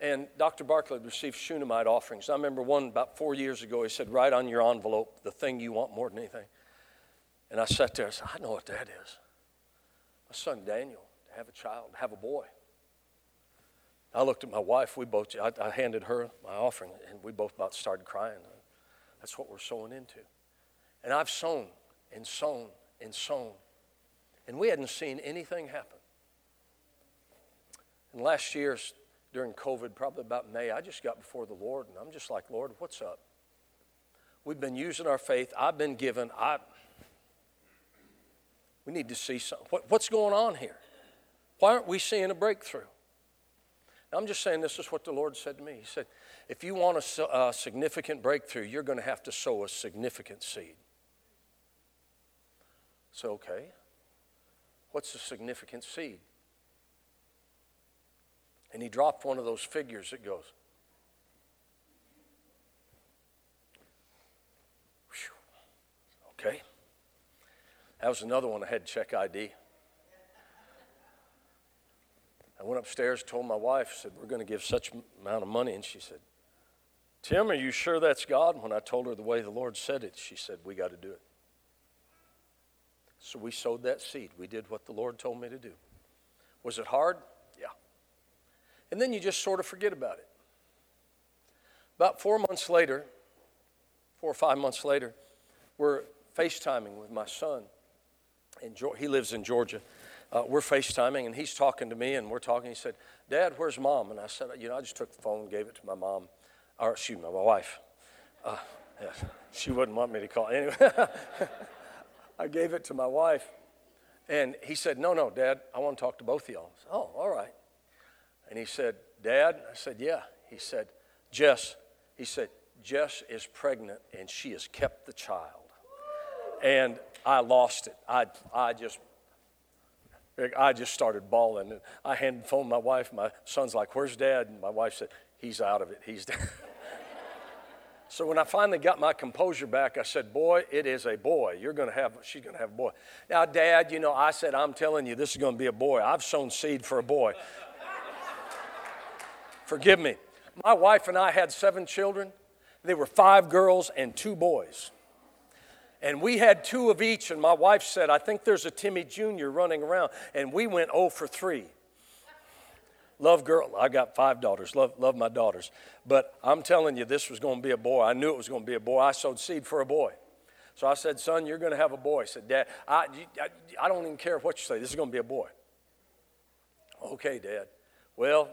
And Dr. Barkley received Shunammite offerings. I remember one about four years ago, he said, Write on your envelope the thing you want more than anything. And I sat there and said, I know what that is. My son Daniel, to have a child, have a boy. I looked at my wife, we both, I, I handed her my offering, and we both about started crying. That's what we're sowing into. And I've sown and sown and sown. And we hadn't seen anything happen. And last year's during COVID, probably about May, I just got before the Lord and I'm just like, Lord, what's up? We've been using our faith. I've been given. I, we need to see some, what, what's going on here. Why aren't we seeing a breakthrough? Now, I'm just saying this is what the Lord said to me. He said, if you want a, a significant breakthrough, you're going to have to sow a significant seed. So, okay, what's a significant seed? And he dropped one of those figures that goes, Okay. That was another one I had to check ID. I went upstairs, told my wife, said, We're going to give such amount of money. And she said, Tim, are you sure that's God? When I told her the way the Lord said it, she said, We got to do it. So we sowed that seed. We did what the Lord told me to do. Was it hard? And then you just sort of forget about it. About four months later, four or five months later, we're FaceTiming with my son. And he lives in Georgia. Uh, we're FaceTiming, and he's talking to me, and we're talking. He said, Dad, where's mom? And I said, You know, I just took the phone and gave it to my mom, or excuse me, my wife. Uh, yeah, she wouldn't want me to call. Anyway, I gave it to my wife. And he said, No, no, Dad, I want to talk to both of y'all. Said, oh, all right. And he said, Dad? I said, Yeah. He said, Jess. He said, Jess is pregnant and she has kept the child. And I lost it. I, I just I just started bawling. And I handed the phone to my wife. My son's like, Where's dad? And my wife said, He's out of it. He's dead. So when I finally got my composure back, I said, Boy, it is a boy. You're going to have, she's going to have a boy. Now, Dad, you know, I said, I'm telling you, this is going to be a boy. I've sown seed for a boy. Forgive me. My wife and I had seven children. They were five girls and two boys. And we had two of each, and my wife said, I think there's a Timmy Jr. running around. And we went 0 for 3. Love girl. I got five daughters. Love, love my daughters. But I'm telling you, this was going to be a boy. I knew it was going to be a boy. I sowed seed for a boy. So I said, Son, you're going to have a boy. I said, Dad, I, I, I don't even care what you say. This is going to be a boy. Okay, Dad. Well,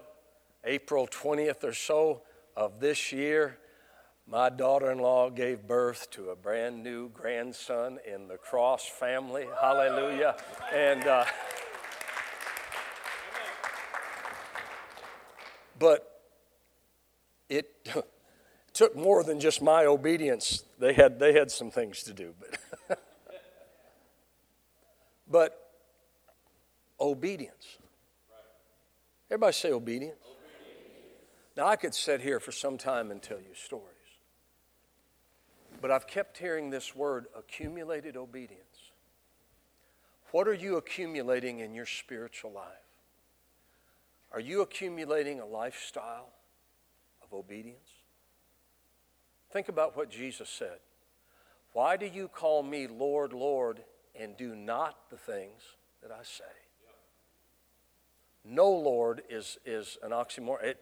April 20th or so of this year, my daughter in law gave birth to a brand new grandson in the Cross family. Hallelujah. And, uh, but it took more than just my obedience. They had, they had some things to do. But, but obedience. Everybody say obedience. Now, I could sit here for some time and tell you stories. But I've kept hearing this word accumulated obedience. What are you accumulating in your spiritual life? Are you accumulating a lifestyle of obedience? Think about what Jesus said. Why do you call me Lord, Lord, and do not the things that I say? No Lord is, is an oxymoron. It,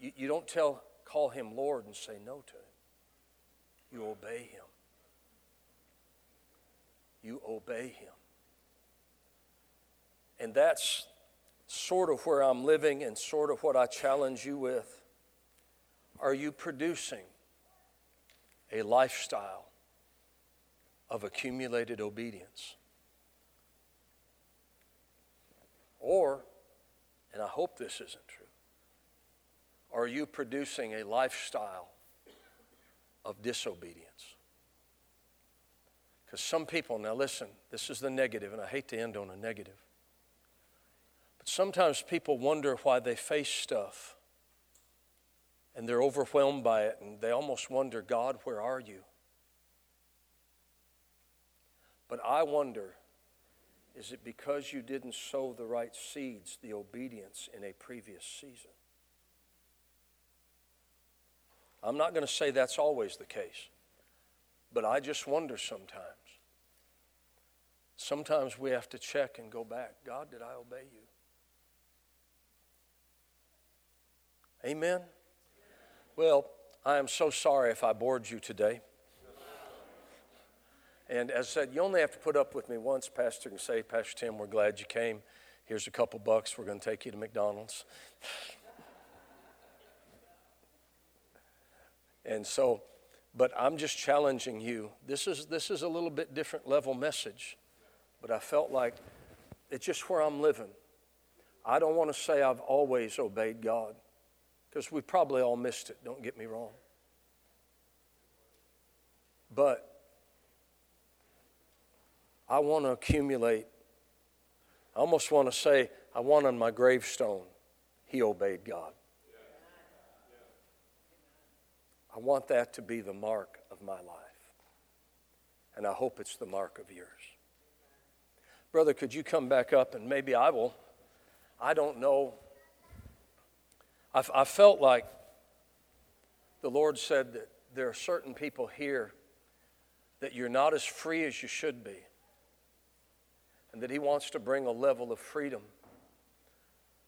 you, you don't tell, call him Lord and say no to him. You obey him. You obey him. And that's sort of where I'm living and sort of what I challenge you with. Are you producing a lifestyle of accumulated obedience? Or, and I hope this isn't true, are you producing a lifestyle of disobedience? Because some people, now listen, this is the negative, and I hate to end on a negative. But sometimes people wonder why they face stuff and they're overwhelmed by it and they almost wonder, God, where are you? But I wonder, is it because you didn't sow the right seeds, the obedience in a previous season? I'm not going to say that's always the case, but I just wonder sometimes. Sometimes we have to check and go back God, did I obey you? Amen? Well, I am so sorry if I bored you today. And as I said, you only have to put up with me once. Pastor can say, Pastor Tim, we're glad you came. Here's a couple bucks. We're going to take you to McDonald's. And so, but I'm just challenging you. This is, this is a little bit different level message, but I felt like it's just where I'm living. I don't want to say I've always obeyed God because we probably all missed it, don't get me wrong. But I want to accumulate. I almost want to say, I want on my gravestone, he obeyed God. I want that to be the mark of my life. And I hope it's the mark of yours. Brother, could you come back up and maybe I will? I don't know. I, felt like the Lord said that there are certain people here that you're not as free as you should be, and that He wants to bring a level of freedom.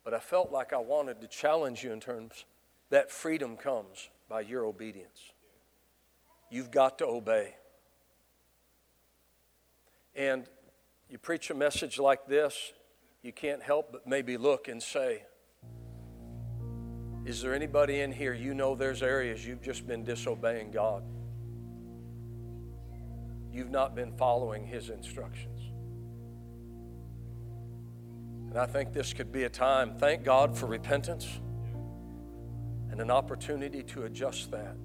But I felt like I wanted to challenge you in terms that freedom comes by your obedience. You've got to obey. And you preach a message like this, you can't help but maybe look and say, Is there anybody in here you know there's areas you've just been disobeying God? You've not been following His instructions. And I think this could be a time, thank God for repentance and an opportunity to adjust that.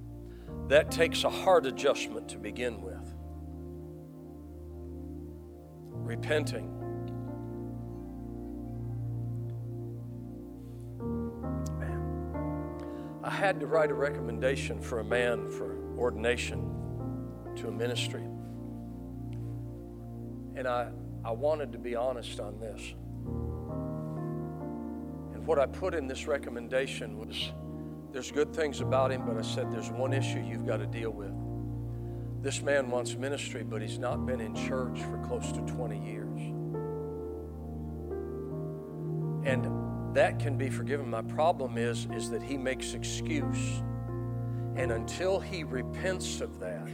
That takes a hard adjustment to begin with. Repenting. Man. I had to write a recommendation for a man for ordination to a ministry. And I, I wanted to be honest on this. And what I put in this recommendation was there's good things about him, but I said there's one issue you've got to deal with. This man wants ministry, but he's not been in church for close to 20 years. And that can be forgiven. My problem is, is that he makes excuse. And until he repents of that,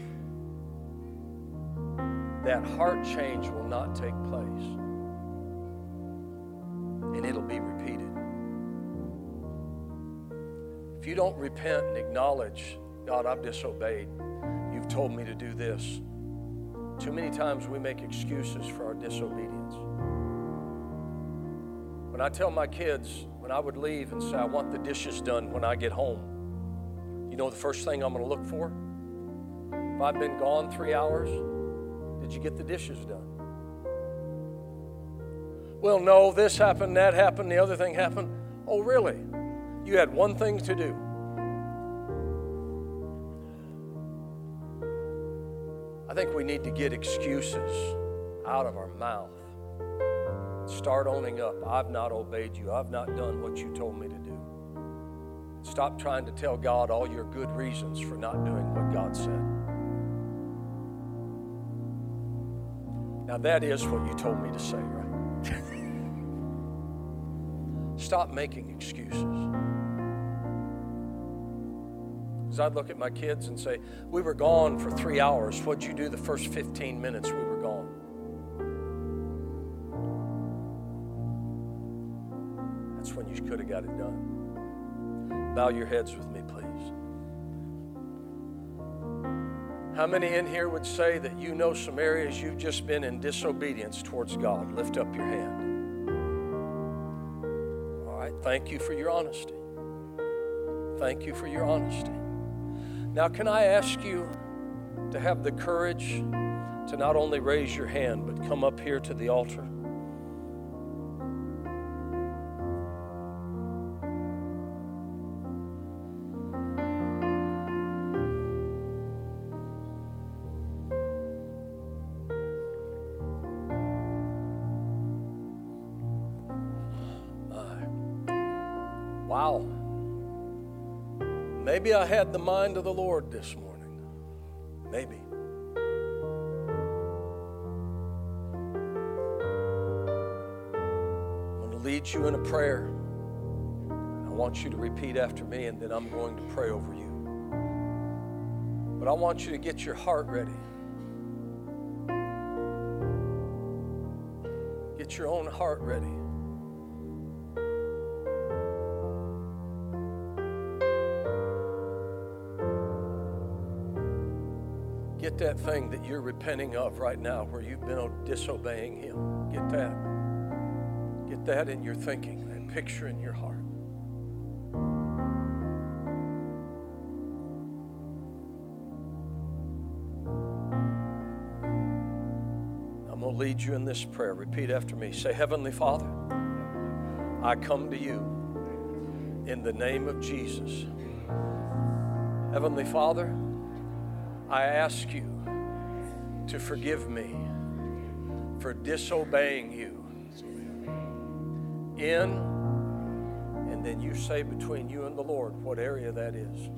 that heart change will not take place. And it'll be If you don't repent and acknowledge, God, I've disobeyed, you've told me to do this. Too many times we make excuses for our disobedience. When I tell my kids, when I would leave and say, I want the dishes done when I get home, you know the first thing I'm going to look for? If I've been gone three hours, did you get the dishes done? Well, no, this happened, that happened, the other thing happened. Oh, really? You had one thing to do. I think we need to get excuses out of our mouth. Start owning up. I've not obeyed you. I've not done what you told me to do. Stop trying to tell God all your good reasons for not doing what God said. Now, that is what you told me to say, right? Stop making excuses. Because I'd look at my kids and say, We were gone for three hours. What'd you do the first 15 minutes we were gone? That's when you could have got it done. Bow your heads with me, please. How many in here would say that you know some areas you've just been in disobedience towards God? Lift up your hand. All right, thank you for your honesty. Thank you for your honesty. Now, can I ask you to have the courage to not only raise your hand, but come up here to the altar? Maybe I had the mind of the Lord this morning. Maybe. I'm going to lead you in a prayer. I want you to repeat after me, and then I'm going to pray over you. But I want you to get your heart ready. Get your own heart ready. That thing that you're repenting of right now where you've been disobeying Him. Get that. Get that in your thinking, that picture in your heart. I'm going to lead you in this prayer. Repeat after me. Say, Heavenly Father, I come to you in the name of Jesus. Heavenly Father, I ask you to forgive me for disobeying you in, and then you say between you and the Lord what area that is.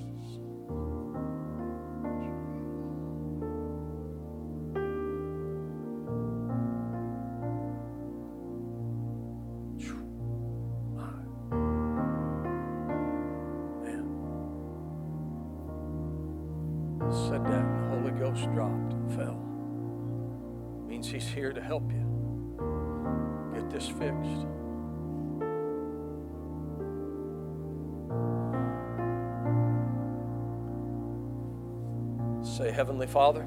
Father,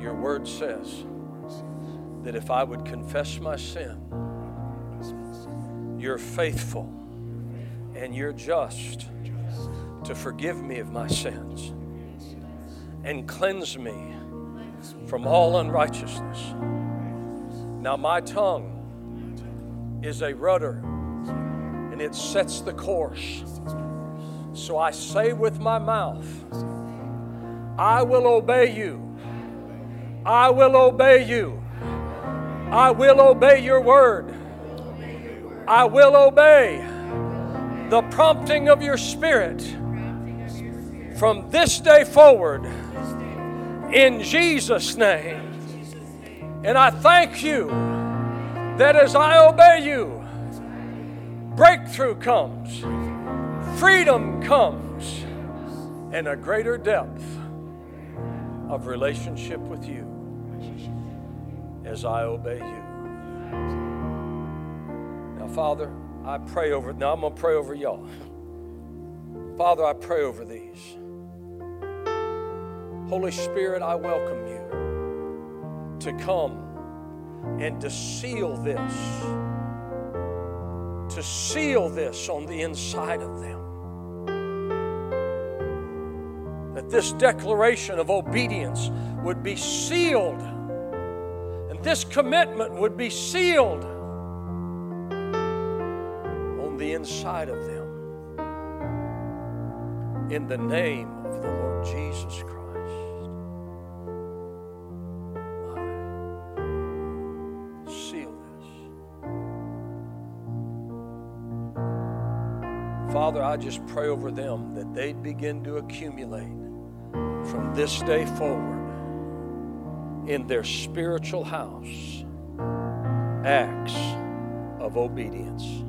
your word says that if I would confess my sin, you're faithful and you're just to forgive me of my sins and cleanse me from all unrighteousness. Now, my tongue is a rudder and it sets the course. So I say with my mouth, I will obey you. I will obey you. I will obey your word. I will obey the prompting of your spirit from this day forward in Jesus' name. And I thank you that as I obey you, breakthrough comes, freedom comes, and a greater depth of relationship with you as I obey you. Now, Father, I pray over, now I'm going to pray over y'all. Father, I pray over these. Holy Spirit, I welcome you to come and to seal this, to seal this on the inside of them. This declaration of obedience would be sealed, and this commitment would be sealed on the inside of them. In the name of the Lord Jesus Christ. Seal this. Father, I just pray over them that they'd begin to accumulate from this day forward in their spiritual house acts of obedience.